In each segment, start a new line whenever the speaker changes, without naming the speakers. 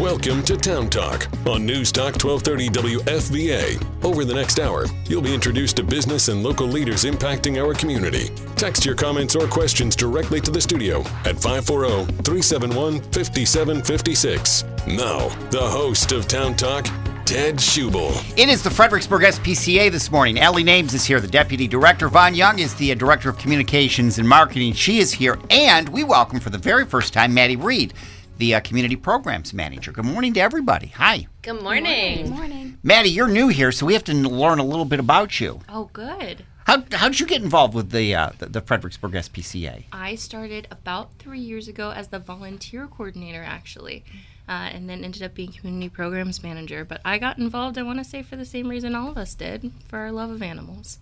Welcome to Town Talk on News Talk 1230 WFVA. Over the next hour, you'll be introduced to business and local leaders impacting our community. Text your comments or questions directly to the studio at 540 371 5756. Now, the host of Town Talk, Ted Schubel.
It is the Fredericksburg SPCA this morning. Allie Names is here, the Deputy Director. Von Young is the uh, Director of Communications and Marketing. She is here. And we welcome for the very first time Maddie Reid, the uh, Community Programs Manager. Good morning to everybody. Hi.
Good morning.
Good morning.
Maddie, you're new here, so we have to learn a little bit about you.
Oh, good.
How, how'd you get involved with the, uh, the, the Fredericksburg SPCA?
I started about three years ago as the volunteer coordinator, actually, uh, and then ended up being community programs manager. But I got involved, I want to say, for the same reason all of us did for our love of animals.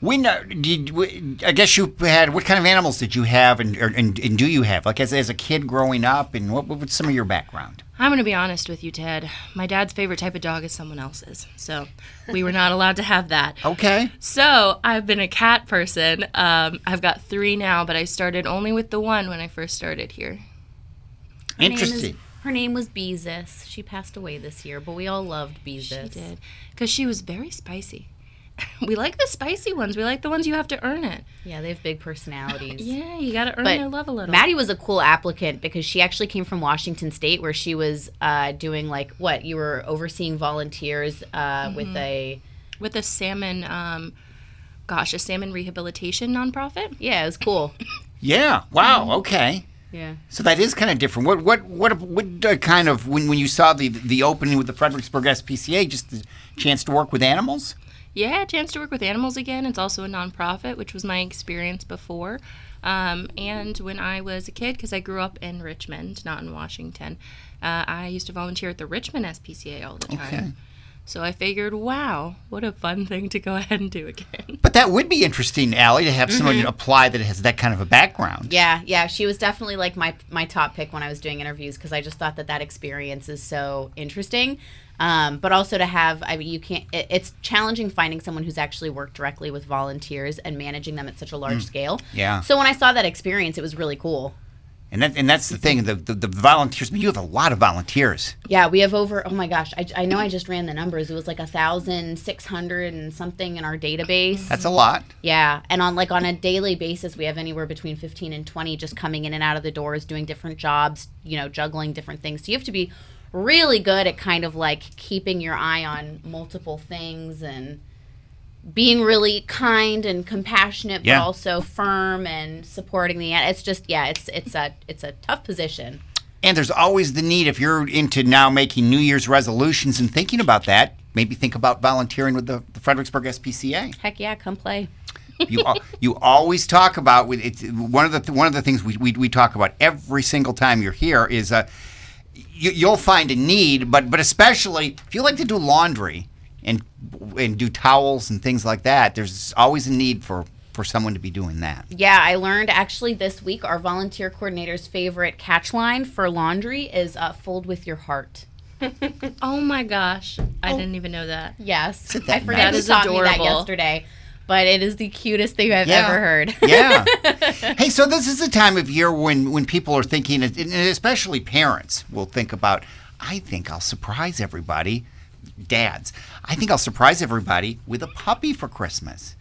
We know. Did, we- I guess you had. What kind of animals did you have, and, or, and, and do you have? Like as, as a kid growing up, and what, what was some of your background?
I'm going to be honest with you, Ted. My dad's favorite type of dog is someone else's. So we were not allowed to have that.
Okay.
So I've been a cat person. Um, I've got three now, but I started only with the one when I first started here.
name is-
Interesting.
Her name was Beezus. She passed away this year, but we all loved Beezus.
She did. Because she was very spicy. we like the spicy ones. We like the ones you have to earn it.
Yeah, they have big personalities.
Yeah, you got to earn
But
their love a little.
Maddie was a cool applicant because she actually came from Washington State, where she was uh, doing like what you were overseeing volunteers uh,
Mm-hmm.
with a
with a salmon, um, gosh, a salmon rehabilitation nonprofit.
yeah, it was cool.
Yeah. Wow. Okay.
Yeah.
So that is kind of different. What what what what uh, kind of when when you saw the the opening with the Fredericksburg SPCA, just the chance to work with animals?
Yeah, a chance to work with animals again. It's also a nonprofit, which was my experience before. Um, and when I was a kid, because I grew up in Richmond, not in Washington, uh, I used to volunteer at the Richmond SPCA all the time.
Okay.
So I figured, wow, what a fun thing to go ahead and do again.
But that would be interesting, Allie, to have someone apply that has that kind of a background.
Yeah, yeah, she was definitely like my my top pick when I was doing interviews because I just thought that that experience is so interesting. Um, but also to have, I mean, you can't. It, it's challenging finding someone who's actually worked directly with volunteers and managing them at such a large scale.
Yeah.
So when I saw that experience, it was really cool.
And that, and that's the thing. The, the the volunteers. You have a lot of volunteers.
Yeah, we have over. Oh my gosh, I, I know I just ran the numbers. It was like a thousand six hundred and something in our database.
That's a lot.
Yeah, and on like on a daily basis, we have anywhere between fifteen and twenty just coming in and out of the doors, doing different jobs, you know, juggling different things. So you have to be really good at kind of like keeping your eye on multiple things and being really kind and compassionate,
Yeah.
but also firm and supporting the. It's just yeah, it's it's a it's a tough position.
And there's always the need if you're into now making New Year's resolutions and thinking about that. Maybe think about volunteering with the, the Fredericksburg SPCA.
Heck yeah, come play.
You you always talk about with it's one of the one of the things we, we, we talk about every single time you're here is uh, you, you'll find a need, but but especially if you like to do laundry and and do towels and things like that, there's always a need for for someone to be doing that.
Yeah, I learned actually this week our volunteer coordinator's favorite catch line for laundry is uh, "fold with your heart."
Oh my gosh, I didn't even know that.
Yes,
that
I forgot
That
who
is
taught me that yesterday, but it is the cutest thing I've
Yeah.
ever heard.
Yeah. hey, so this is a time of year when when people are thinking, and especially parents will think about. I think I'll surprise everybody, dads. I think I'll surprise everybody with a puppy for Christmas.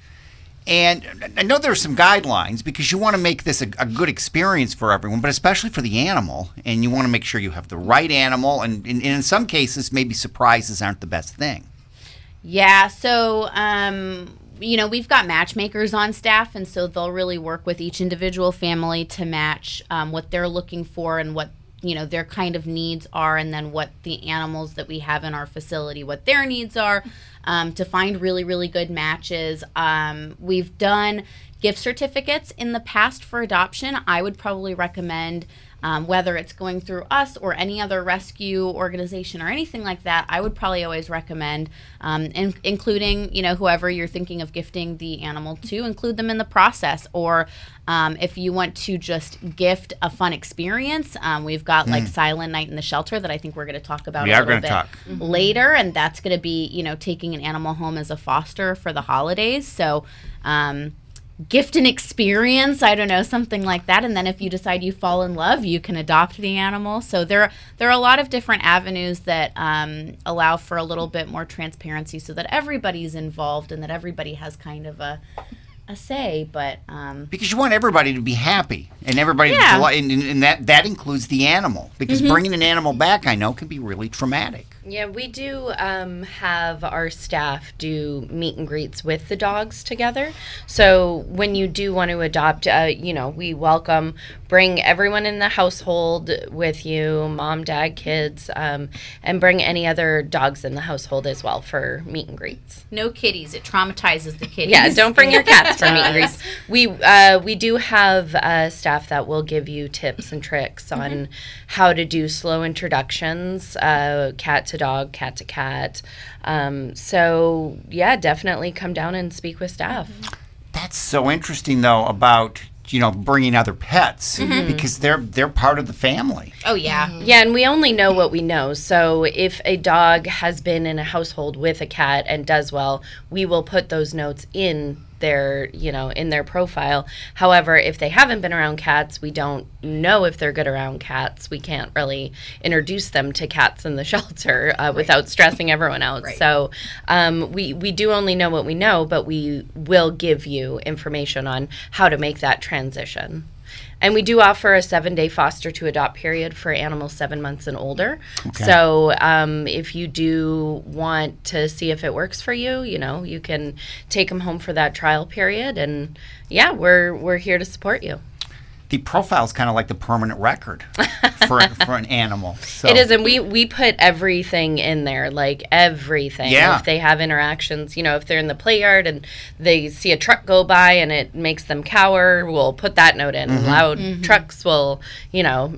And I know there are some guidelines because you want to make this a, a good experience for everyone, but especially for the animal. And you want to make sure you have the right animal. And, and in some cases, maybe surprises aren't the best thing.
Yeah, so um, you know we've got matchmakers on staff, and so they'll really work with each individual family to match um, what they're looking for and what you know their kind of needs are, and then what the animals that we have in our facility what their needs are, um, to find really really good matches. Um, we've done gift certificates in the past for adoption. I would probably recommend. Um, whether it's going through us or any other rescue organization or anything like that, I would probably always recommend, um, in, including you know whoever you're thinking of gifting the animal to, include them in the process. Or um, if you want to just gift a fun experience, um, we've got like Silent Night in the Shelter that I think we're going to talk about
We
a
are
little
gonna
bit
talk.
later, and that's going to be you know taking an animal home as a foster for the holidays. So. Um, gift and experience i don't know something like that. And then if you decide you fall in love you can adopt the animal. So there there are a lot of different avenues that um, allow for a little bit more transparency so that everybody's involved and that everybody has kind of a a say. But um,
because you want everybody to be happy and everybody
Yeah.
to and, and, and that that includes the animal. Because bringing an animal back I know can be really traumatic.
Yeah, we do um, have our staff do meet and greets with the dogs together. So when you do want to adopt, uh, you know, we welcome, bring everyone in the household with you, mom, dad, kids, um, and bring any other dogs in the household as well for meet and greets.
no kitties it traumatizes the kitties
Yeah, don't bring your cats for meet and greets. We uh, we do have uh, staff that will give you tips and tricks on how to do slow introductions, uh, cat to dog, cat to cat. Um, so yeah, definitely come down and speak with staff. Mm-hmm.
That's so interesting though about you know bringing other pets mm-hmm. Mm-hmm. because they're they're part of the family.
oh yeah
Yeah, and we only know what we know. So if a dog has been in a household with a cat and does well, we will put those notes in their, you know, in their profile. However, if they haven't been around cats, we don't know if they're good around cats. We can't really introduce them to cats in the shelter uh, without stressing everyone out. So um, we we do only know what we know, but we will give you information on how to make that transition. And we do offer a seven day foster to adopt period for animals seven months and older. So um, if you do want to see if it works for you, you know, you can take them home for that trial period. And yeah, we're, we're here to support you.
The profile is kind of like the permanent record for for an animal. So.
It is, and we we put everything in there, like everything.
Yeah.
If they have interactions, you know, if they're in the play yard and they see a truck go by and it makes them cower, we'll put that note in.
Mm-hmm.
Loud trucks will, you know,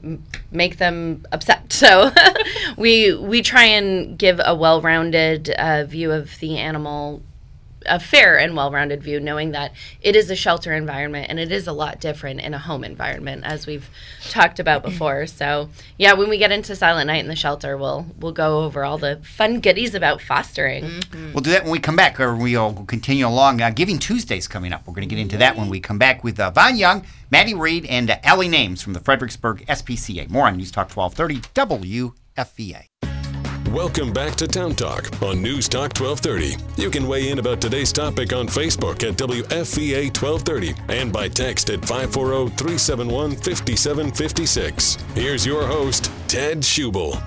make them upset. So we we try and give a well-rounded uh, view of the animal a fair and well-rounded view knowing that it is a shelter environment and it is a lot different in a home environment as we've talked about before so yeah when we get into silent night in the shelter we'll we'll go over all the fun goodies about fostering
We'll do that when we come back, or we'll continue along. Uh, Giving Tuesday's coming up. We're going to get into that when we come back with uh, Von Young, Maddie Reid, and uh, Allie Names from the Fredericksburg SPCA. More on News Talk 1230 WFVA.
Welcome back to Town Talk on News Talk 1230. You can weigh in about today's topic on Facebook at WFVA 1230 and by text at 540 371 5756. Here's your host, Ted Schubel.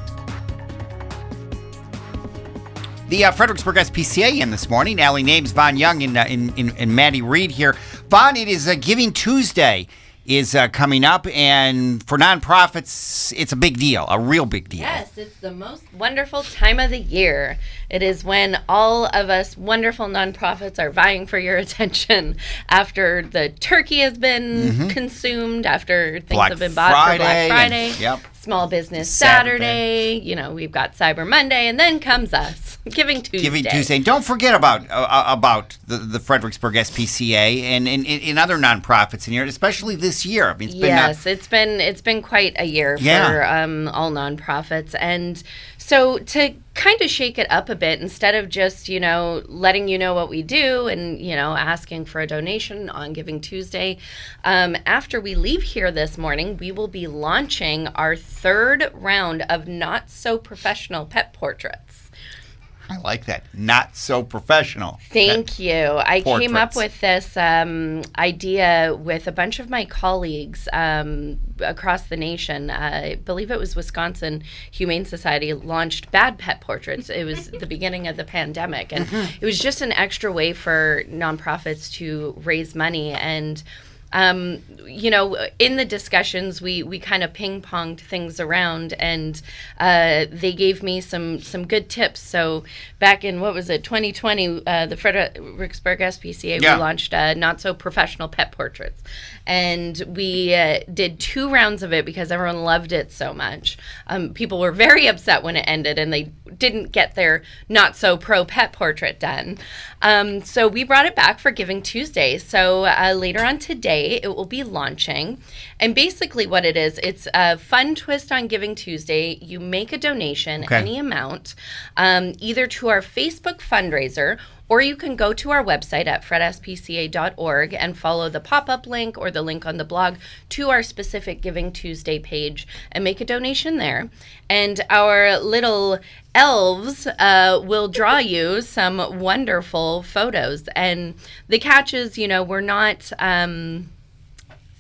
The uh, Fredericksburg SPCA in this morning. Allie Names, Von Young, and, uh, and, and, and Maddie Reid here. Von, it is uh, Giving Tuesday is uh, coming up, and for nonprofits, it's a big deal, a real big deal.
Yes, it's the most wonderful time of the year. It is when all of us wonderful nonprofits are vying for your attention after the turkey has been consumed, after things
Mm-hmm. Black
have been bought
Friday
for Black
and-
Friday,
yep.
Small Business
Saturday.
Saturday. You know, we've got Cyber Monday, and then comes us, Giving Tuesday.
Giving Tuesday. Don't forget about uh, uh, about the, the Fredericksburg SPCA and, and, and other nonprofits in here, especially this year. I mean, it's been uh,
yes, it's been it's been quite a year
Yeah.
for um, all nonprofits, and so to kind of shake it up a bit, instead of just you know letting you know what we do and you know asking for a donation on Giving Tuesday, um, after we leave here this morning, we will be launching our third round of not so professional pet portraits.
I like that. Not so professional.
Thank you. I came up with this um, idea with a bunch of my colleagues um, across the nation. I believe it was Wisconsin Humane Society launched Bad Pet Portraits. It was the beginning of the pandemic, and it was just an extra way for nonprofits to raise money and um, you know, in the discussions, we, we kind of ping ponged things around, and uh, they gave me some some good tips. So back in what was it, 2020, uh, the Fredericksburg SPCA
Yeah.
we launched uh, not so professional pet portraits, and we uh, did two rounds of it because everyone loved it so much. Um, people were very upset when it ended, and they didn't get their not so pro pet portrait done. Um, so we brought it back for Giving Tuesday. So uh, later on today, it will be launching. And basically, what it is, it's a fun twist on Giving Tuesday. You make a donation,
Okay.
any amount, um, either to our Facebook fundraiser or you can go to our website at fredspca.org and follow the pop up link or the link on the blog to our specific Giving Tuesday page and make a donation there. And our little elves uh, will draw you some wonderful photos. And the catch is, you know, we're not. Um,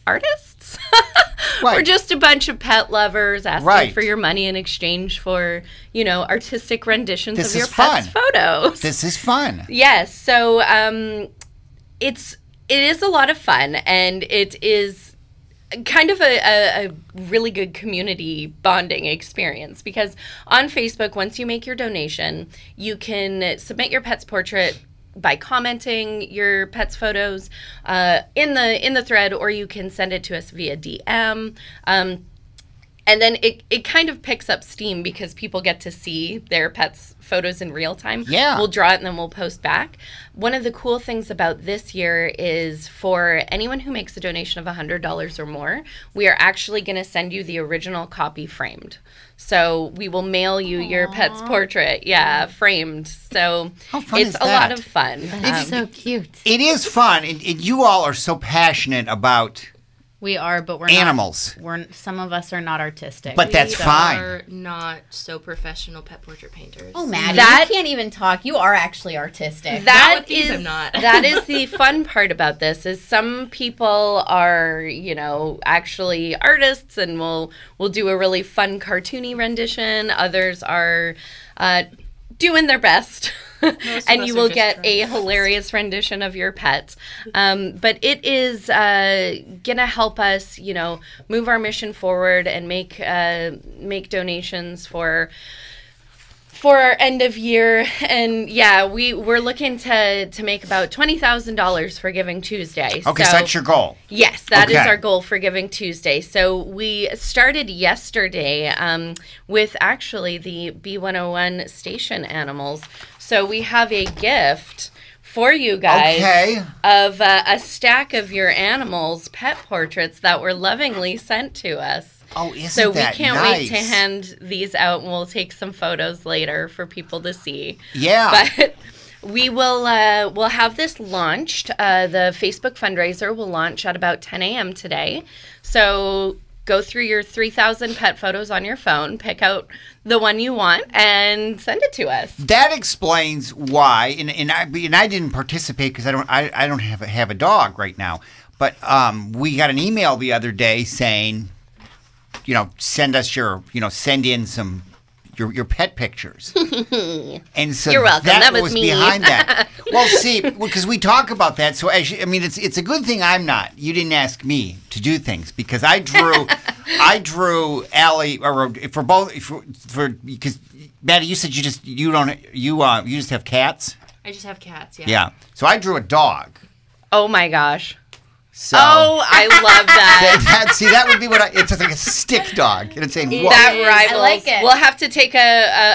artists.
Right.
We're just a bunch of pet lovers asking
Right.
for your money in exchange for, you know, artistic renditions
This
of your
is
pet's
fun.
photos.
This is fun.
Yes. So um, it's it is a lot of fun, and it is kind of a, a, a really good community bonding experience because on Facebook, once you make your donation, you can submit your pet's portrait by commenting your pet's photos uh, in the in the thread, or you can send it to us via DM. Um, and then it, it kind of picks up steam because people get to see their pets photos in real time
Yeah.
we'll draw it and then we'll post back one of the cool things about this year is for anyone who makes a donation of $100 or more we are actually going to send you the original copy framed so we will mail you your pet's portrait. Yeah framed. So
How fun
it's
is
a lot of fun.
That's
Um,
so cute.
It is fun, and, and you all are so passionate about
We are, but we're
animals.
Not, we're some of us are not artistic.
But that's
we
fine.
are not so professional pet portrait painters.
oh, Maddie,
That-
you can't even talk. You are actually artistic.
That
with
is
I'm not.
that is the fun part about this is some people are you know actually artists and will will do a really fun cartoony rendition. Others are uh, doing their best. and you will get
trying
a hilarious rendition of your pet. Um, but it is uh, gonna help us, you know, move our mission forward and make uh, make donations for for our end of year and yeah we we're looking to to make about $20000 for giving tuesday
Okay, so, that's your goal.
yes that is
Okay.
our goal for giving tuesday so we started yesterday um, with actually the b101 station animals so we have a gift for you guys
Okay.
of uh, a stack of your animals pet portraits that were lovingly sent to us
Oh, isn't
so we can't
nice?
wait to hand these out, and we'll take some photos later for people to see.
Yeah.
But we will uh, we'll have this launched. Uh, the Facebook fundraiser will launch at about 10 a.m. today. So go through your 3,000 pet photos on your phone, pick out the one you want, and send it to us.
that explains why, and, and I and I didn't participate because I don't I, I don't have a, have a dog right now. But um, we got an email the other day saying, you know, send us your you know send in some your your pet pictures. and so
You're welcome.
That,
That was
was
me.
behind that. well, see, because we talk about that. So as you, I mean, it's it's a good thing I'm not. You didn't ask me to do things because I drew, I drew Allie or for both for, for because Maddie, you said you just you don't you uh you just have cats.
I just have cats. Yeah.
Yeah. So I drew a dog.
Oh my gosh.
So
Oh, I love that.
that, that- see that would be what I, it's like a stick dog and it's saying whoa.
that
is.
rivals.
I like it.
We'll have to take a,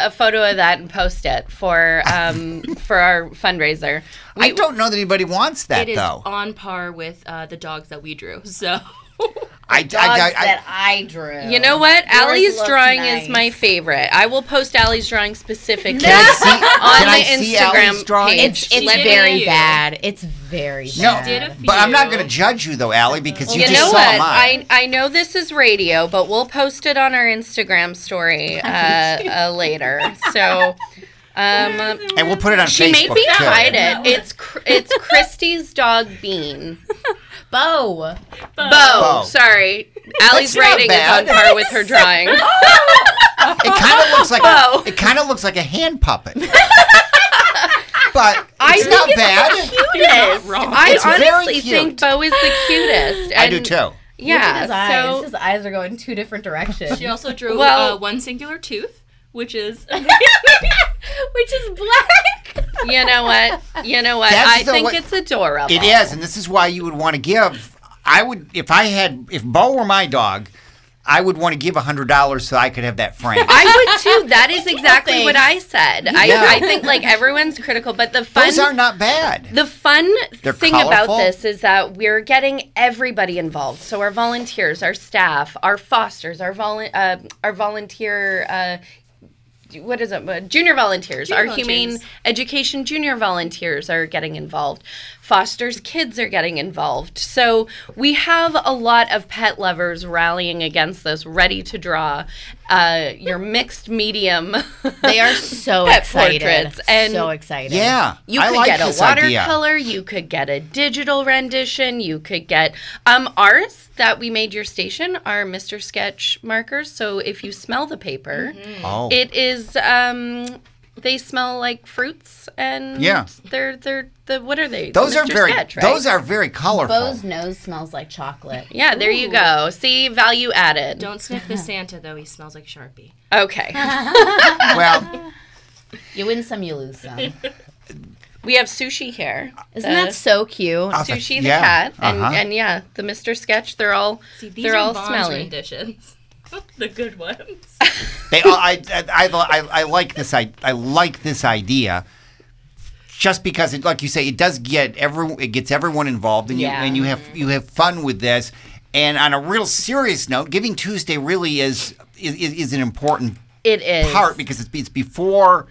a, a photo of that and post it for um for our fundraiser.
I don't know that anybody wants that
It is
though.
on par with uh, the dogs that we drew. So
I,
Dogs
I, I,
that I drew.
You know what?
Yours
Allie's drawing
nice.
is my favorite. I will post Allie's drawing specifically
Can I see,
on
can I
the
see
Instagram
drawing?
page.
It's it's
Let
very
you.
bad. It's very
No,
bad.
did a
but I'm not going to judge you though, Allie, because you,
you
just
know
saw
what?
mine.
I I know this is radio, but we'll post it on our Instagram story uh, uh, later. So. Um,
and we'll put it on
she
Facebook
made me
too.
hide it. It's Cr- it's Christy's dog Bean.
Bo.
Bo.
Bo.
Sorry, Allie's
That's not
writing is on par with her drawing.
It kind of looks like
Bo.
a, it kind of looks like a hand puppet. but
I
it's
think
not
it's
bad.
cutest. I
It's very
honestly
cute.
think Bo is the cutest.
I do
and-
too.
Yeah.
his eyes.
So
his eyes are going two different directions.
she also drew
Well-
uh, one singular tooth, which is
Which is black.
you know what? You know what?
That's
I think
way-
it's adorable.
It is, and this is why you would want to give. I would if I had if Bo were my dog, I would want to give hundred dollars so I could have that frame.
I would too. That is exactly what I said. I, I think like everyone's critical, but the fun
Those are not bad.
The fun
They're
thing
colorful.
about this is that we're getting everybody involved. So our volunteers, our staff, our fosters, our volu- uh, our volunteer uh, what is it? Junior volunteers.
Junior
Our humane education junior volunteers are getting involved. Foster's kids are getting involved. So we have a lot of pet lovers rallying against this, ready to draw uh, your mixed medium.
They are so
Pet
excited.
portraits, and-
so excited.
Yeah,
You
I
could
like
get a
this idea.
watercolor. You could get a digital rendition. You could get um ours that we made your station are Mr. Sketch markers. So if you smell the paper,
Oh,
it is um they smell like fruits and
Yeah.
they're they're the what are they?
those are very
Sketch, right?
those are very colorful.
Bo's nose smells like chocolate.
yeah, there you go. See, value added.
Don't sniff the Santa though; he smells like Sharpie.
Okay.
well,
You win some, you lose some.
We have sushi here. The
that so cute?
That's-
Sushi the
yeah,
cat and,
uh-huh.
and yeah, the Mr. Sketch. They're all
See, these
they're
are
all
Von's
smelly.
renditions, the good ones.
They, I, I, I, I, I like this. I, I like this idea. Just because, it, like you say, it does get every, it gets everyone involved, and
Yeah.
you and you have you have fun with this. And on a real serious note, Giving Tuesday really is is, is an important
It is
part because it's, it's before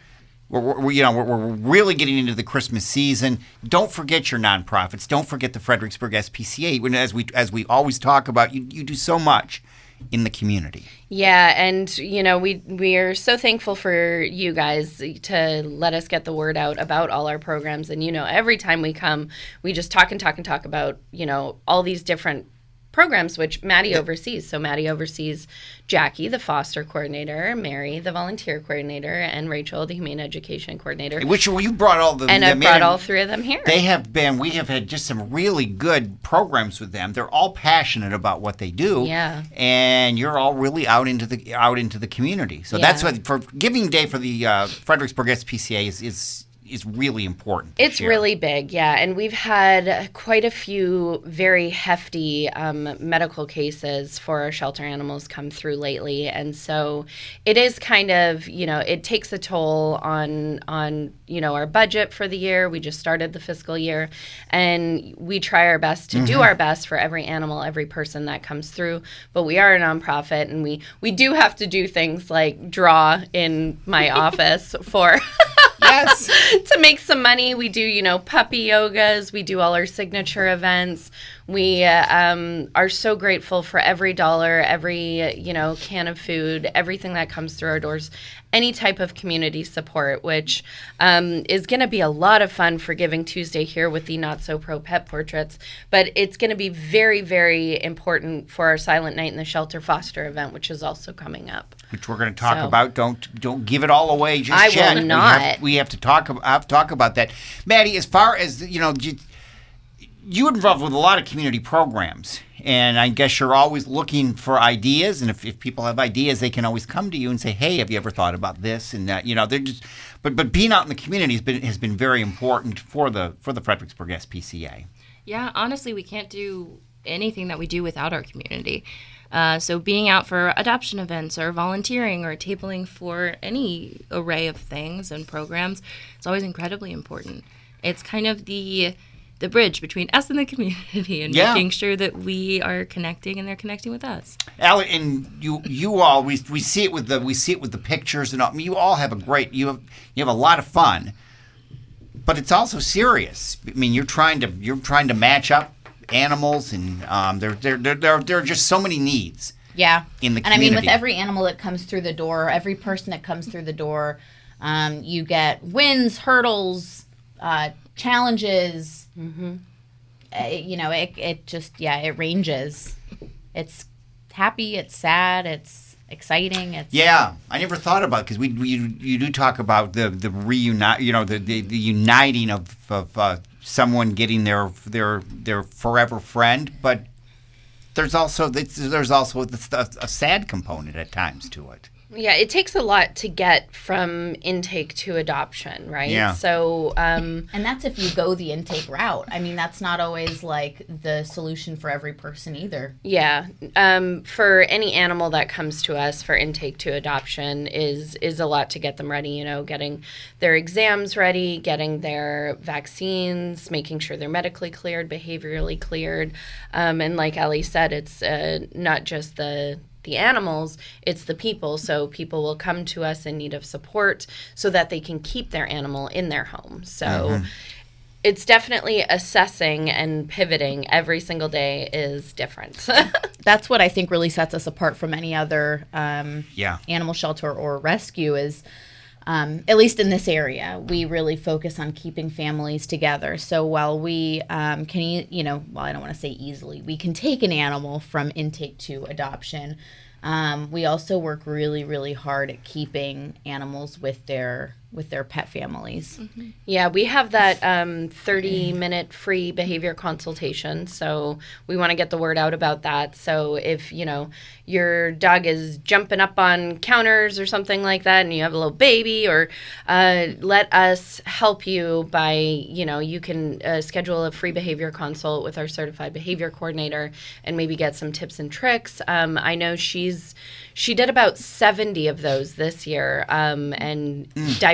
we're, we're you know we're, we're really getting into the Christmas season. Don't forget your nonprofits. Don't forget the Fredericksburg SPCA. When as we as we always talk about, you you do so much in the community.
Yeah, and you know, we we are so thankful for you guys to let us get the word out about all our programs and you know, every time we come, we just talk and talk and talk about, you know, all these different programs which Maddie oversees. So Maddie oversees Jackie, the foster coordinator, Mary, the volunteer coordinator, and Rachel, the humane education coordinator.
Which you brought all the
and I brought all three of them here.
They have been. We have had just some really good programs with them. They're all passionate about what they do.
Yeah.
And you're all really out into the out into the community. So that's
Yeah.
what for Giving Day for the uh, Fredericksburg SPCA is is is really important.
It's
year.
really big, yeah. And we've had quite a few very hefty um, medical cases for our shelter animals come through lately, and so it is kind of you know it takes a toll on on you know our budget for the year. We just started the fiscal year, and we try our best to do our best for every animal, every person that comes through. But we are a nonprofit, and we we do have to do things like draw in my office for.
Yes.
to make some money. We do, you know, puppy yogas. We do all our signature events. We uh, um, are so grateful for every dollar, every, you know, can of food, everything that comes through our doors, any type of community support, which um, is going to be a lot of fun for Giving Tuesday here with the Not So Pro Pet Portraits. But it's going to be very, very important for our Silent Night in the Shelter Foster event, which is also coming up.
Which we're going to talk
So-
about. Don't don't give it all away just
I will
yet. We
not.
have, we have to talk about uh, have to talk about that, Maddie. As far as you know, you, you were involved with a lot of community programs, and I guess you're always looking for ideas. And if, if people have ideas, they can always come to you and say, "Hey, have you ever thought about this?" And that you know, they're just. But but being out in the community has been has been very important for the for the Fredericksburg SPCA.
Yeah, honestly, we can't do anything that we do without our community. Uh, so being out for adoption events or volunteering or tabling for any array of things and programs, it's always incredibly important. It's kind of the the bridge between us and the community and
Yeah.
making sure that we are connecting and they're connecting with us.
Alec, and you you all we, we see it with the we see it with the pictures and all. I mean, you all have a great you have you have a lot of fun, but it's also serious. I mean, you're trying to you're trying to match up animals, and um, there there there there there are just so many needs.
Yeah.
in the
and I mean, with every animal that comes through the door, every person that comes through the door, um, you get wins, hurdles, uh, challenges. Mm-hmm. Uh, you know, it, it just, yeah, it ranges. It's happy, it's sad, it's exciting. It's
Yeah, I never thought about because we, we you, you do talk about the the reunite you know the the, the uniting of of uh, someone getting their their their forever friend, but there's also there's also a, a sad component at times to it.
Yeah, it takes a lot to get from intake to adoption, right?
Yeah.
So, um,
And that's if you go the intake route. I mean, that's not always like the solution for every person either.
yeah, um, for any animal that comes to us for intake to adoption is is a lot to get them ready. You know, getting their exams ready, getting their vaccines, making sure they're medically cleared, behaviorally cleared, um, and like Allie said, it's uh, not just the the animals, it's the people. So people will come to us in need of support so that they can keep their animal in their home. So
Mm-hmm.
it's definitely assessing and pivoting every single day is different.
That's what I think really sets us apart from any other um,
Yeah.
animal shelter or rescue is um, at least in this area we really focus on keeping families together. So while we um, can e- you know well i don't want to say easily we can take an animal from intake to adoption um, we also work really really hard at keeping animals with their with their pet families
Yeah, we have that um, 30 minute free behavior consultation. So we want to get the word out about that. So if, you know, your dog is jumping up on counters or something like that and you have a little baby, or uh, let us help you by, you know, you can uh, schedule a free behavior consult with our certified behavior coordinator and maybe get some tips and tricks. Um, I know she's. She did about 70 of those this year um, and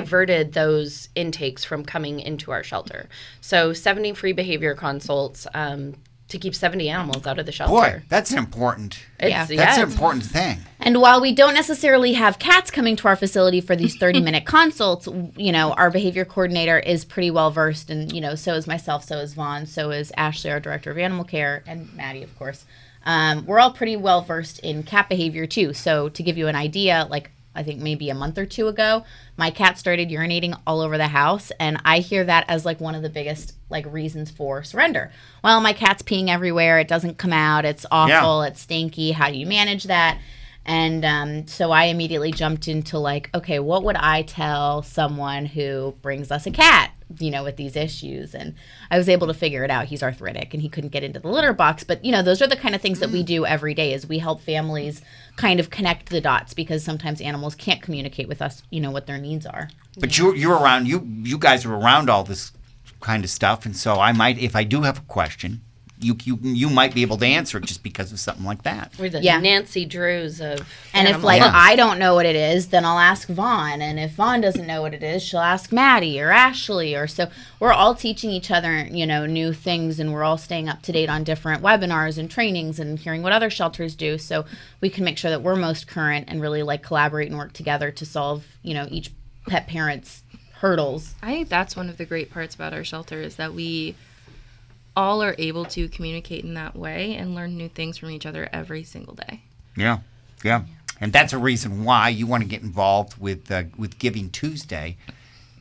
diverted those intakes from coming into our shelter. So 70 free behavior consults um, to keep 70 animals out of the shelter.
Boy, that's an important.
It's-
Yeah.
That's
yeah,
an important thing.
And while we don't necessarily have cats coming to our facility for these 30 minute consults, you know, our behavior coordinator is pretty well versed. And, you know, so is myself, so is Von, so is Ashley, our director of animal care, and Maddie, of course. Um, we're all pretty well versed in cat behavior too. So to give you an idea, like I think maybe a month or two ago, my cat started urinating all over the house, and I hear that as like one of the biggest like reasons for surrender. Well, my cat's peeing everywhere; it doesn't come out. It's awful. It's stinky. How do you manage that? And um, so I immediately jumped into like, okay, what would I tell someone who brings us a cat, you know, with these issues? And I was able to figure it out. He's arthritic and he couldn't get into the litter box. But, you know, those are the kind of things that we mm. do every day is we help families kind of connect the dots because sometimes animals can't communicate with us, you know, what their needs are.
But you you're around you you guys are around all this kind of stuff, and so I might if I do have a question, you you you might be able to answer it just because of something like that.
We're the
Yeah.
Nancy Drews of.
And if like
Yeah.
I don't know what it is, then I'll ask Von. And if Von doesn't know what it is, she'll ask Maddie or Ashley or so we're all teaching each other, you know, new things and we're all staying up to date on different webinars and trainings and hearing what other shelters do so we can make sure that we're most current and really like collaborate and work together to solve, you know, each pet parent's hurdles.
I think that's one of the great parts about our shelter is that we all are able to communicate in that way and learn new things from each other every single day.
Yeah, yeah, and that's a reason why you want to get involved with uh, with Giving Tuesday,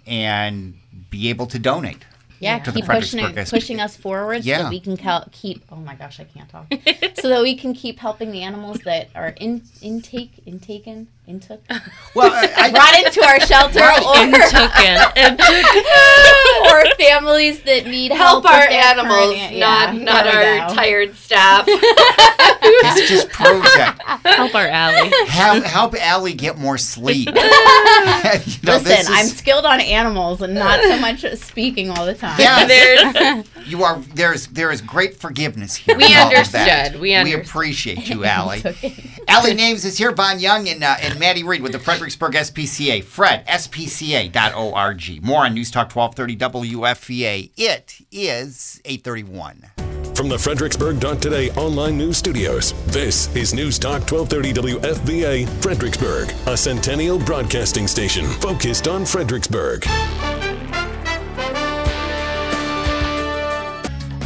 and be able to donate.
Yeah,
To the
keep pushing it,
SP.
pushing us forward so
Yeah.
that we can cal- keep. Oh my gosh, I can't talk. so that we can keep helping the animals that are in intake, intaken, intook,
Well, I, I,
brought into our shelter, or, or families that need help.
Help our animals,
current-
not
yeah,
not our
go.
tired staff.
this just proves that
Help our alley.
help help Allie get more sleep. You know, this
Listen, I'm skilled on animals and not so much speaking all the time.
Yeah.
There's
you are there's there is great forgiveness here.
We
in all of
understood. We understood.
appreciate you, Allie.
It's.
Allie Names is here. Von Young and, uh, and Maddie Reid with the Fredericksburg SPCA. Fred, spca.org. More on News Talk 1230 WFVA. It is 831.
From the Fredericksburg Today online news studios, this is News Talk 1230 WFVA Fredericksburg, a centennial broadcasting station focused on Fredericksburg.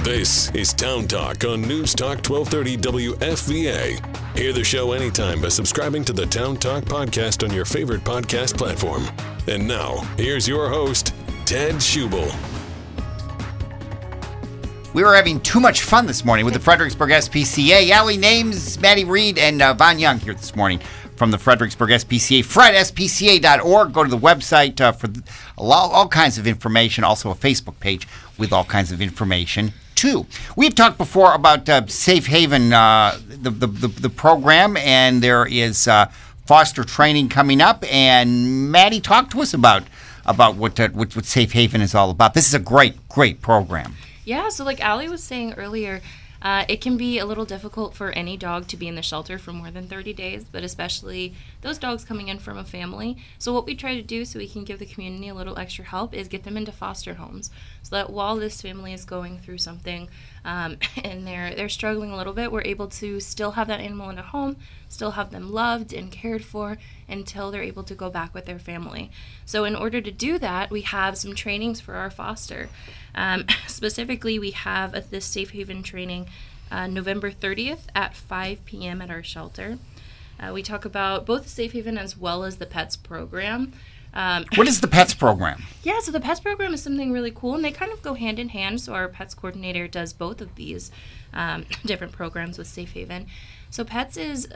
This is Town Talk on News Talk 1230 WFVA. Hear the show anytime by subscribing to the Town Talk podcast on your favorite podcast platform. And now, here's your host, Ted Schubel.
We were having too much fun this morning with the Fredericksburg SPCA. Allie Names, Maddie Reid, and uh, Von Young here this morning from the Fredericksburg SPCA. FredSPCA.org. Go to the website uh, for all, all kinds of information. Also, a Facebook page with all kinds of information We've talked before about uh, Safe Haven, uh, the, the, the the program, and there is uh, foster training coming up. And Maddie talked to us about about what, uh, what what Safe Haven is all about. This is a great great program.
Yeah, so like Allie was saying earlier, uh, it can be a little difficult for any dog to be in the shelter for more than 30 days, but especially those dogs coming in from a family. So, what we try to do so we can give the community a little extra help is get them into foster homes so that while this family is going through something um, and they're, they're struggling a little bit, we're able to still have that animal in a home still have them loved and cared for until they're able to go back with their family. So, in order to do that, we have some trainings for our foster. Um, specifically, we have a, this Safe Haven training uh, November 30th at 5 p.m. at our shelter. Uh, we talk about both the Safe Haven as well as the PETS program.
Um, what is the PETS program?
Yeah, so the PETS program is something really cool, and they kind of go hand in hand. So our PETS coordinator does both of these um, different programs with Safe Haven. So PETS is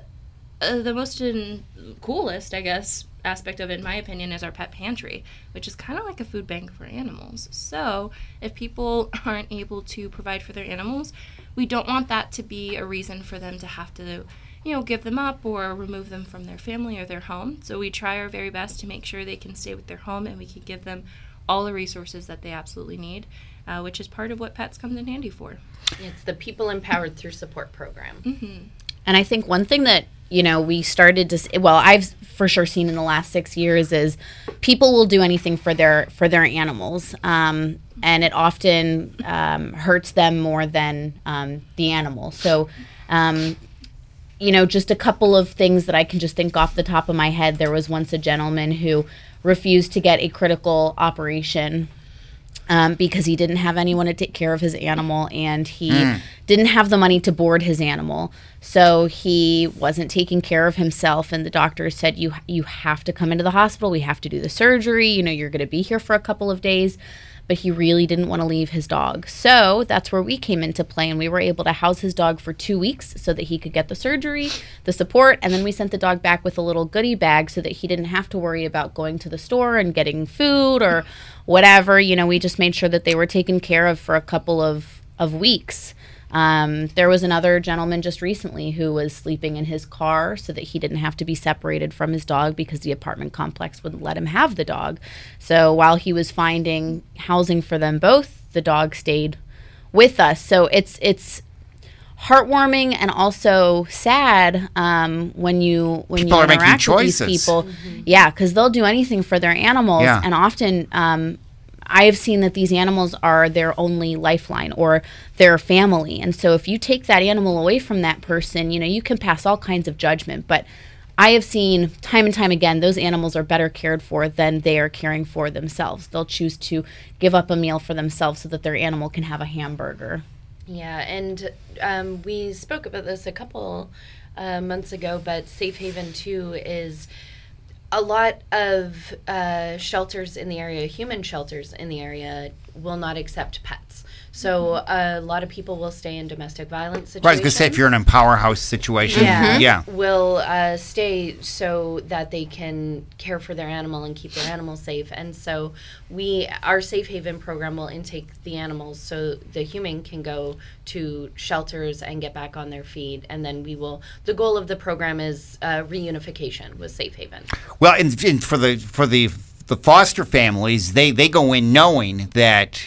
uh, the most in, coolest, I guess, aspect of it, in my opinion, is our pet pantry, which is kind of like a food bank for animals. So if people aren't able to provide for their animals, we don't want that to be a reason for them to have to you know, give them up or remove them from their family or their home. So we try our very best to make sure they can stay with their home and we can give them all the resources that they absolutely need, uh, which is part of what pets comes in handy for.
It's the People Empowered Through Support program.
Mm-hmm. And I think one thing that you know we started to well I've for sure seen in the last six years is people will do anything for their for their animals um, and it often um, hurts them more than um, the animal so um, you know, just a couple of things that I can just think off the top of my head. There was once a gentleman who refused to get a critical operation um, because he didn't have anyone to take care of his animal and he mm. didn't have the money to board his animal. So he wasn't taking care of himself. And the doctor said, you, you have to come into the hospital. We have to do the surgery. You know, you're going to be here for a couple of days but he really didn't want to leave his dog. So that's where we came into play, and we were able to house his dog for two weeks so that he could get the surgery, the support, and then we sent the dog back with a little goodie bag so that he didn't have to worry about going to the store and getting food or whatever. You know, we just made sure that they were taken care of for a couple of, of weeks. Um, there was another gentleman just recently who was sleeping in his car so that he didn't have to be separated from his dog because the apartment complex wouldn't let him have the dog. So while he was finding housing for them both, the dog stayed with us. So it's it's heartwarming and also sad um, when you when
people
you
interact with these
people. Mm-hmm. Yeah, because they'll do anything for their animals, yeah. and often um, I have seen that these animals are their only lifeline or their family. And so if you take that animal away from that person, you know, you can pass all kinds of judgment. But I have seen time and time again those animals are better cared for than they are caring for themselves. They'll choose to give up a meal for themselves so that their animal can have a hamburger.
Yeah, and um, we spoke about this a couple uh, months ago, but Safe Haven 2 is a lot of uh, shelters in the area, human shelters in the area, will not accept pets. So uh, a lot of people will stay in domestic violence situations.
Right, I was going to say if you're in a powerhouse situation,
yeah,
mm-hmm. yeah.
will uh, stay so that they can care for their animal and keep their animal safe. And so we, our safe haven program will intake the animals so the human can go to shelters and get back on their feet. And then we will. The goal of the program is uh, reunification with safe haven.
Well, and, and for the for the the foster families, they they go in knowing that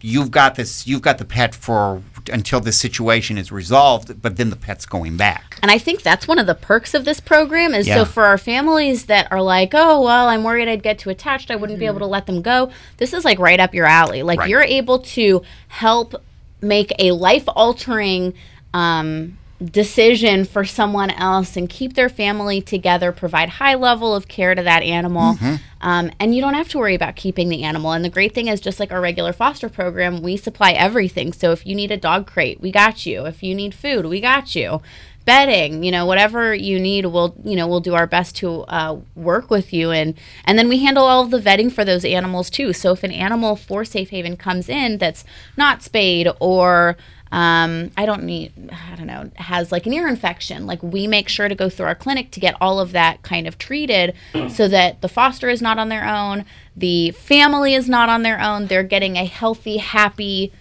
you've got this you've got the pet for until this situation is resolved but then the pet's going back
and i think that's one of the perks of this program is yeah. so for our families that are like oh well i'm worried i'd get too attached i wouldn't mm-hmm. be able to let them go this is like right up your alley like right. you're able to help make a life altering um, decision for someone else and keep their family together provide high level of care to that animal. Mm-hmm. um, and you don't have to worry about keeping the animal. And the great thing is just like our regular foster program we supply everything. So if you need a dog crate we got you. If you need food we got you. Bedding you know whatever you need we'll you know we'll do our best to uh, work with you. And and then we handle all of the vetting for those animals too. So if an animal for safe haven comes in that's not spayed or um, I don't need, I don't know, has like an ear infection. Like we make sure to go through our clinic to get all of that kind of treated so that the foster is not on their own, the family is not on their own. They're getting a healthy, happy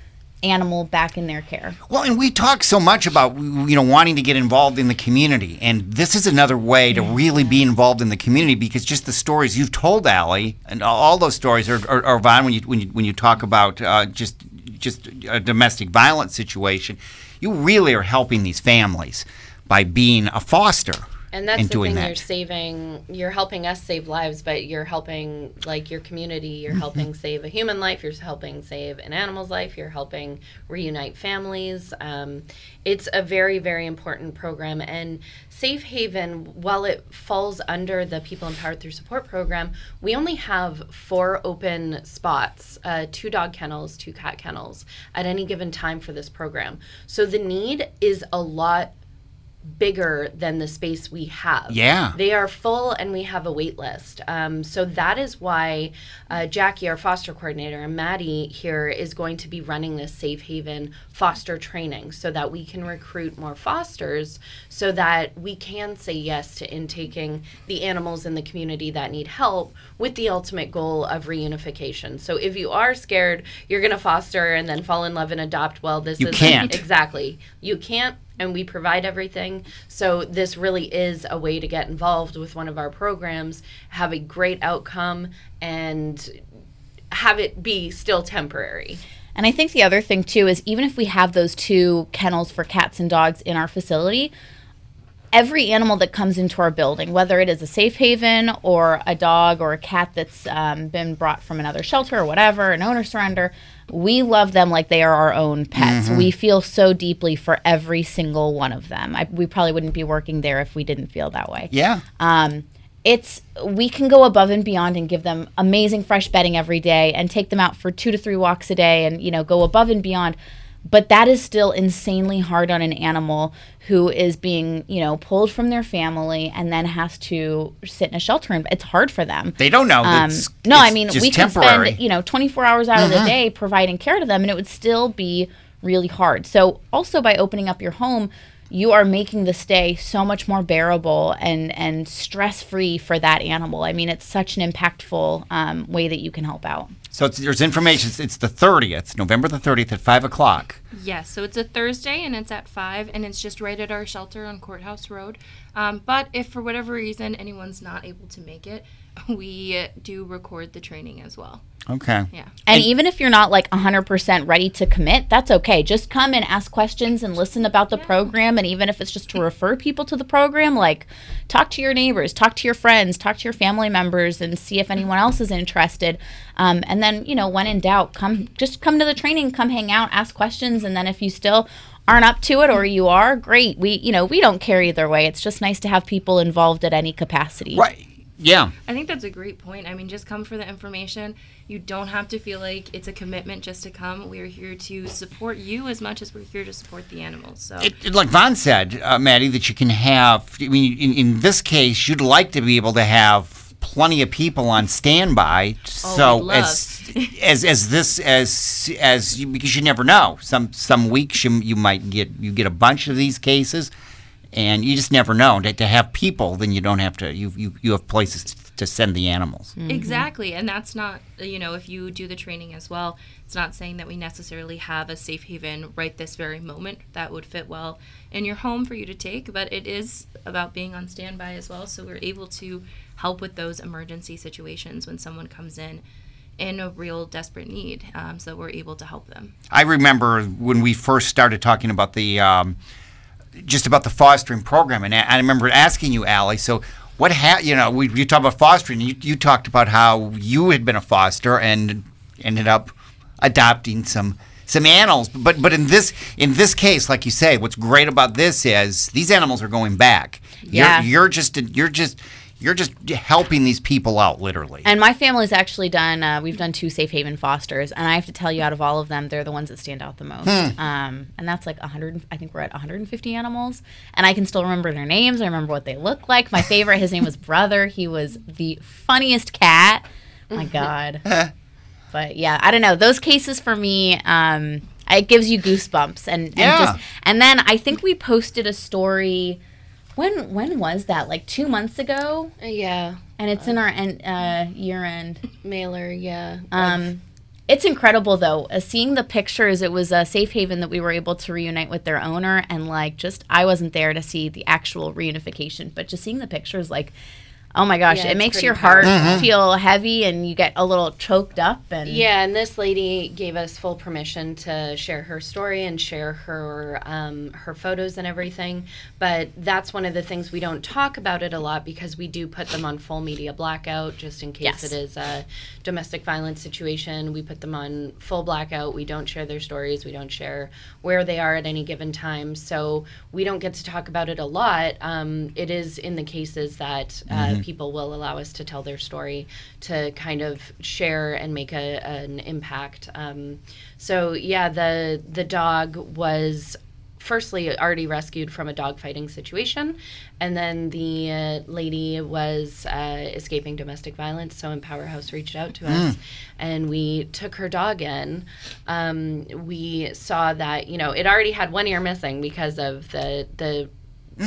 animal back in their care.
Well, and we talk so much about you know wanting to get involved in the community, and this is another way to really be involved in the community because just the stories you've told, Allie, and all those stories are, are, are when you when you when you talk about uh, just just a domestic violence situation, you really are helping these families by being a foster.
And that's
in
the
doing
thing
that.
you're saving you're helping us save lives, but you're helping like your community, you're
Mm-hmm.
helping save a human life, you're helping save an animal's life, you're helping reunite families. Um, it's a very, very important program and Safe Haven, while it falls under the People Empowered Through Support program, we only have four open spots, uh, two dog kennels, two cat kennels at any given time for this program. So the need is a lot bigger than the space we have.
Yeah.
They are full and we have a wait list. Um, so that is why uh, Jackie, our foster coordinator, and Maddie here is going to be running this Safe Haven foster training so that we can recruit more fosters so that we can say yes to intaking the animals in the community that need help with the ultimate goal of reunification. So if you are scared you're going to foster and then fall in love and adopt, well, this
You
is
can't.
Exactly. You can't, and we provide everything. So this really is a way to get involved with one of our programs, have a great outcome, and have it be still temporary.
And I think the other thing too is even if we have those two kennels for cats and dogs in our facility, every animal that comes into our building, whether it is a safe haven or a dog or a cat that's um, been brought from another shelter or whatever, an owner surrender, we love them like they are our own pets. We feel so deeply for every single one of them. I, we probably wouldn't be working there if we didn't feel that way
Yeah.
um, it's we can go above and beyond and give them amazing fresh bedding every day and take them out for two to three walks a day and you know go above and beyond but that is still insanely hard on an animal who is being you know pulled from their family and then has to sit in a shelter and it's hard for them
They don't know.
um,
It's-
no, I mean
just
we can
temporary.
Spend you know 24 hours out of the day providing care to them, and it would still be really hard. So also by opening up your home, you are making the stay so much more bearable and and stress free for that animal. I mean, it's such an impactful um, way that you can help out.
So it's, there's information. It's, it's the 30th, November the 30th at 5 o'clock.
Yes, so it's a Thursday and it's at 5 and it's just right at our shelter on Courthouse Road. Um, but if for whatever reason anyone's not able to make it, we do record the training as well.
Okay.
Yeah.
And even if you're not like 100% ready to commit, that's okay. Just come and ask questions and listen about the program. And even if it's just to refer people to the program, like talk to your neighbors, talk to your friends, talk to your family members, and see if anyone else is interested. Um, and then, you know, when in doubt, come just come to the training, come hang out, ask questions. And then if you still aren't up to it or you are, great. We, you know, we don't care either way. It's just nice to have people involved at any capacity.
Right. Yeah.
I think that's a great point. I mean, just come for the information. You don't have to feel like it's a commitment just to come. We're here to support you as much as we're here to support the animals. So
It, it- like Von said, uh, Maddie, that you can have. I mean, in, in this case, you'd like to be able to have plenty of people on standby. so
we'd love.
as as as this as as you, because you never know. Some some weeks you you might get you get a bunch of these cases, and you just never know. To, to have people, then you don't have to. You you you have places to send the animals.
Exactly, and that's not you know if you do the training as well. It's not saying that we necessarily have a safe haven right this very moment that would fit well in your home for you to take, but it is about being on standby as well. So we're able to help with those emergency situations when someone comes in in a real desperate need. Um, so we're able to help them.
I remember when we first started talking about the um, just about the fostering program, and I I remember asking you, Allie. So, what ha- you know, we you talked about fostering. You, you talked about how you had been a foster and ended up adopting some some animals. But but in this in this case, like you say, what's great about this is these animals are going back.
Yeah.
You're, you're just you're just you're just helping these people out, literally.
And my family's actually done. Uh, we've done two safe haven fosters, and I have to tell you, out of all of them, they're the ones that stand out the most. Um, and that's like 100. I think we're at 150 animals, and I can still remember their names. I remember what they look like. My favorite, his name was Brother. He was the funniest cat. My God. but yeah, I don't know. Those cases for me, um, it gives you goosebumps, and, and
Yeah.
just and then I think we posted a story. When when was that? Like two months ago,
Uh, yeah,
and it's in our en- uh, year end.
mailer. Yeah.
Um, it's incredible though. Uh, seeing the pictures, it was a safe haven that we were able to reunite with their owner, and like just I wasn't there to see the actual reunification, but just seeing the pictures, like Oh my gosh,
Yeah,
it makes your heart
Mm-hmm.
feel heavy and you get a little choked up and
Yeah, and this lady gave us full permission to share her story and share her um, her photos and everything. But that's one of the things we don't talk about it a lot because we do put them on full media blackout just in case
Yes.
it is a domestic violence situation. We put them on full blackout. We don't share their stories. We don't share where they are at any given time. So we don't get to talk about it a lot. Um, it is in the cases that uh, people will allow us to tell their story to kind of share and make a, an impact. Um, so yeah, the the dog was firstly already rescued from a dog fighting situation and then the uh, lady was uh, escaping domestic violence so Empowerhouse reached out to us and we took her dog in um, we saw that you know it already had one ear missing because of the the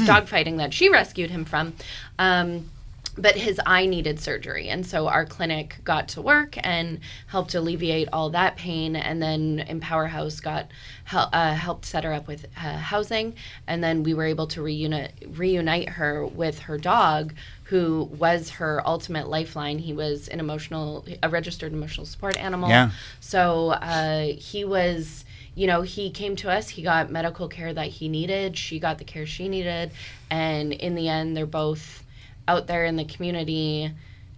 dog fighting that she rescued him from. Um, but his eye needed surgery. And so our clinic got to work and helped alleviate all that pain and then Empowerhouse got hel- uh, helped set her up with uh, housing. And then we were able to reunite reunite her with her dog who was her ultimate lifeline. He was an emotional a registered emotional support animal.
Yeah.
so uh, he was you know, he came to us, he got medical care that he needed, she got the care she needed, and in the end, they're both out there in the community,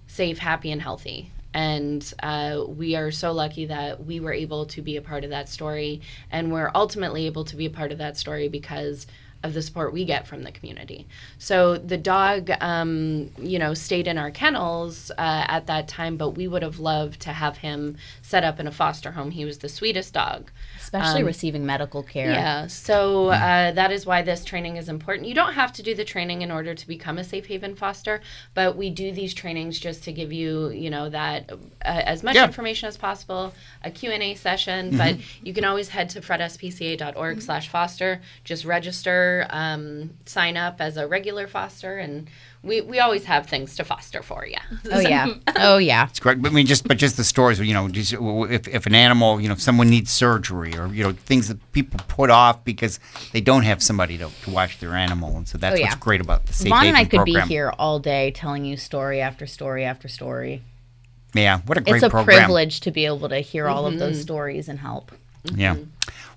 safe, happy, and healthy. And uh, we are so lucky that we were able to be a part of that story, and we're ultimately able to be a part of that story because of the support we get from the community. So the dog, um, you know, stayed in our kennels uh, at that time, but we would have loved to have him set up in a foster home. He was the sweetest dog.
Especially
Um,
receiving medical care.
Yeah, so uh, that is why this training is important. You don't have to do the training in order to become a safe haven foster, but we do these trainings just to give you, you know, that uh, as much
Yeah.
information as possible, a Q&A session, but you can always head to fredspca.org slash foster, just register, um, sign up as a regular foster, and we, we always have things to foster for you.
Oh yeah. Oh yeah.
It's great. But I mean, just but just the stories. You know, just if, if an animal, you know, if someone needs surgery or you know things that people put off because they don't have somebody to, to watch their animal, and so that's
Oh, yeah.
what's great about the Safe
Von and I could
program.
be here all day telling you story after story after story.
Yeah, what a great program.
it's a
program.
privilege to be able to hear all of those mm-hmm. stories and help.
Yeah. Mm-hmm.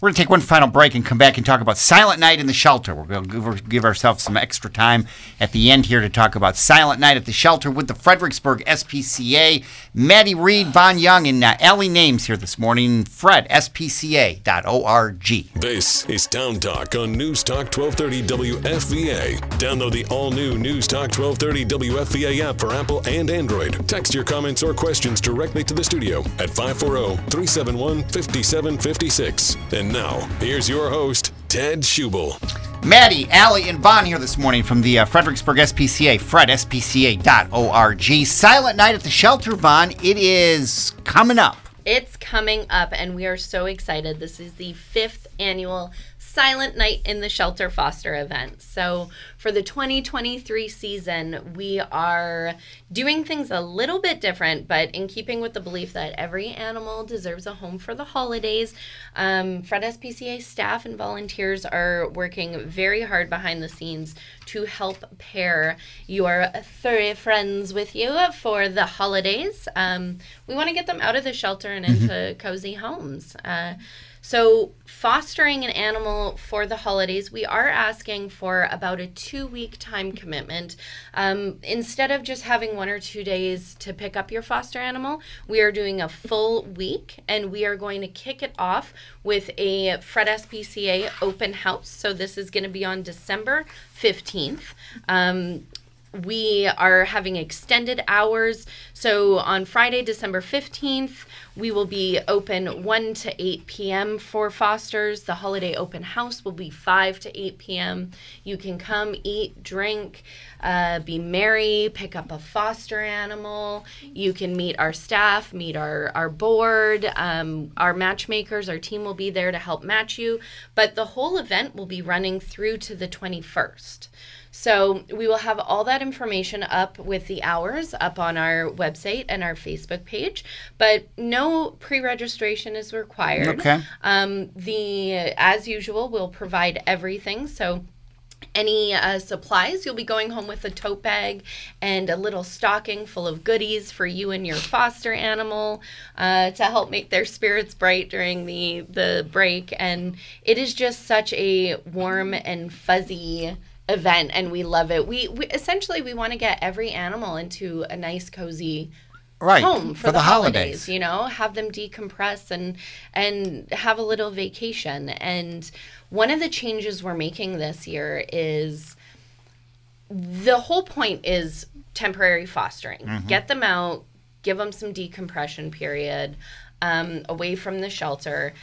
We're going to take one final break and come back and talk about Silent Night in the Shelter. We're going to give, ourselves some extra time at the end here to talk about Silent Night at the Shelter with the Fredericksburg SPCA. Maddie Reid, Von Young, and uh, Allie Names here this morning. Fred, SPCA.org.
This is Town Talk on News Talk 1230 WFVA. Download the all new News Talk 1230 WFVA app for Apple and Android. Text your comments or questions directly to the studio at 540 371 5756. And now, here's your host, Ted Schubel.
Maddie, Allie, and Von here this morning from the uh, Fredericksburg SPCA, Fred, SPCA.org. Silent Night at the Shelter, Von. It is coming up.
It's coming up, and we are so excited. This is the fifth annual Silent Night in the Shelter Foster event. So, for the 2023 season, we are doing things a little bit different, but in keeping with the belief that every animal deserves a home for the holidays. Um, Fred SPCA staff and volunteers are working very hard behind the scenes to help pair your furry friends with you for the holidays. Um, we want to get them out of the shelter and into cozy homes. Uh, so, fostering an animal for the holidays, we are asking for about a two week time commitment. Um, instead of just having one or two days to pick up your foster animal, we are doing a full week and we are going to kick it off with a Fred SPCA open house. So, this is going to be on December 15th. Um, we are having extended hours. So on Friday, December 15th, we will be open 1 to 8 p.m. for fosters. The holiday open house will be 5 to 8 p.m. You can come, eat, drink, uh, be merry, pick up a foster animal. You can meet our staff, meet our, our board, um, our matchmakers. Our team will be there to help match you. But the whole event will be running through to the 21st. So we will have all that information up with the hours up on our website and our Facebook page, but no pre-registration is required.
Okay.
Um, the as usual, we'll provide everything. So any uh, supplies. You'll be going home with a tote bag and a little stocking full of goodies for you and your foster animal uh, to help make their spirits bright during the the break. And it is just such a warm and fuzzy event, and we love it. We, we essentially we want to get every animal into a nice cozy
right
home for, the, holidays. you know? Have them decompress and and have a little vacation. And one of the changes we're making this year is the whole point is temporary fostering. Get them out give them some decompression period um, away from the shelter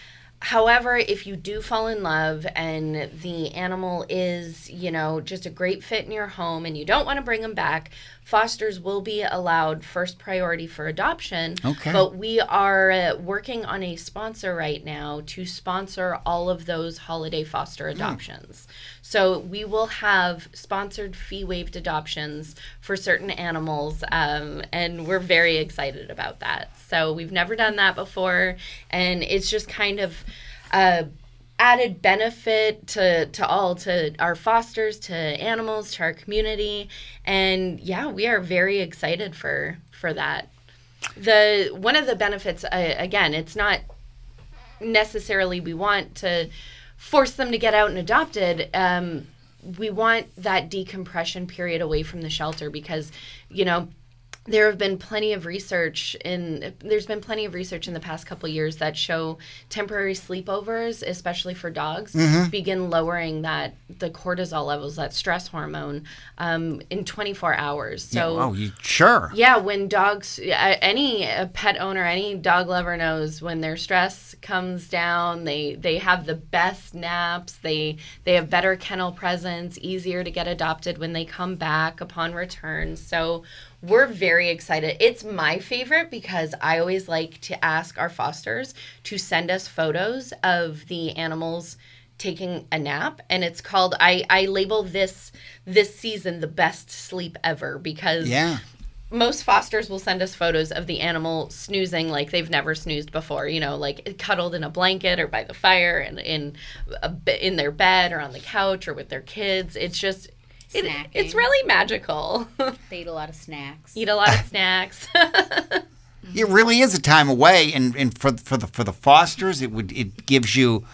However, if you do fall in love and the animal is, you know, just a great fit in your home and you don't want to bring them back, fosters will be allowed first priority for adoption.
Okay.
But we are uh, working on a sponsor right now to sponsor all of those holiday foster adoptions. So we will have sponsored fee waived adoptions for certain animals, um, and we're very excited about that. So we've never done that before, and it's just kind of a added benefit to to all to our fosters, to animals, to our community, and yeah, we are very excited for for that. The one of the benefits, uh, again, it's not necessarily we want to force them to get out and adopted. Um, we want that decompression period away from the shelter because, you know, there have been plenty of research in there's been plenty of research in the past couple of years that show temporary sleepovers especially for dogs begin lowering that the cortisol levels that stress hormone um, in 24 hours so
oh, you sure?
yeah, when dogs, any pet owner, any dog lover knows when their stress comes down, they they have the best naps. They they have better kennel presence, easier to get adopted when they come back upon return. So we're very excited. It's my favorite because I always like to ask our fosters to send us photos of the animals taking a nap and it's called I I label this this season the best sleep ever because
Yeah.
most fosters will send us photos of the animal snoozing like they've never snoozed before you know like cuddled in a blanket or by the fire and in a, in their bed or on the couch or with their kids it's just it, it's really magical
They eat a lot of snacks.
eat a lot of snacks
It really is a time away, and, and for for the for the fosters, it would it gives you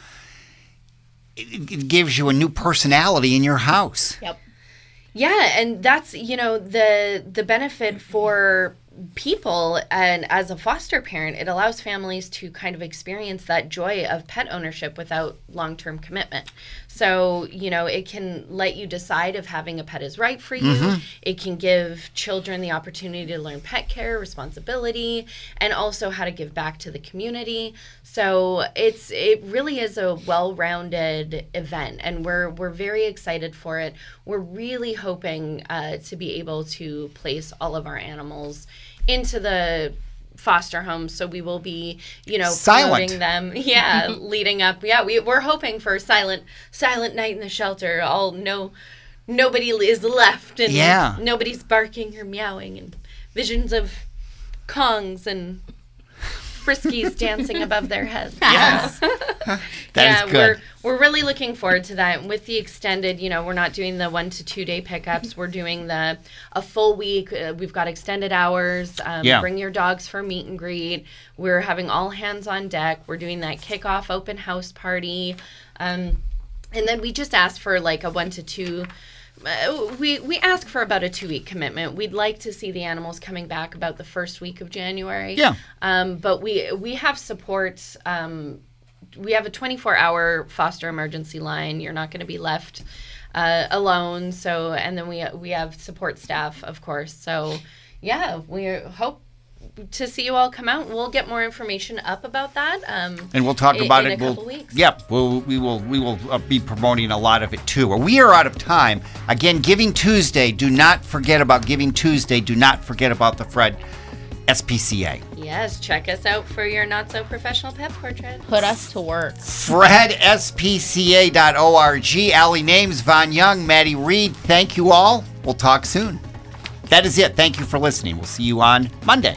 it, it gives you a new personality in your house.
Yep.
Yeah, and that's you know the the benefit for people and as a foster parent it allows families to kind of experience that joy of pet ownership without long-term commitment so you know it can let you decide if having a pet is right for you. It can give children the opportunity to learn pet care responsibility and also how to give back to the community. So it's it really is a well-rounded event and we're we're very excited for it. We're really hoping uh, to be able to place all of our animals into the foster homes so we will be you know
Silent.
them yeah leading up yeah we, we're hoping for silent silent night in the shelter all no nobody is left and
Yeah.
nobody's barking or meowing and visions of kongs and friskies dancing above their heads
Yes, that
yeah,
is
we're we're really looking forward to that. And with the extended, you know, we're not doing the one to two day pickups. We're doing the a full week. Uh, we've got extended hours. Um,
Yeah.
Bring your dogs for meet and greet. We're having all hands on deck. We're doing that kickoff open house party, um, and then we just asked for like a one to two. Uh, we we ask for about a two week commitment. We'd like to see the animals coming back about the first week of January.
Yeah.
Um, but we we have support. Um, we have a 24 hour foster emergency line. You're not going to be left uh, alone. So, and then we we have support staff, of course. So, yeah, we hope to see you all come out. We'll get more information up about that. Um,
and we'll talk
in-
about
in
it.
a
we'll,
weeks.
Yep, we'll, we will we will uh, be promoting a lot of it too. We are out of time. Again, Giving Tuesday. Do not forget about Giving Tuesday. Do not forget about the Fred SPCA.
Yes, check us out for your not so professional pet portrait.
Put us to work.
FredSPCA.org. Allie Names, Von Young, Maddie Reid. Thank you all. We'll talk soon. That is it. Thank you for listening. We'll see you on Monday.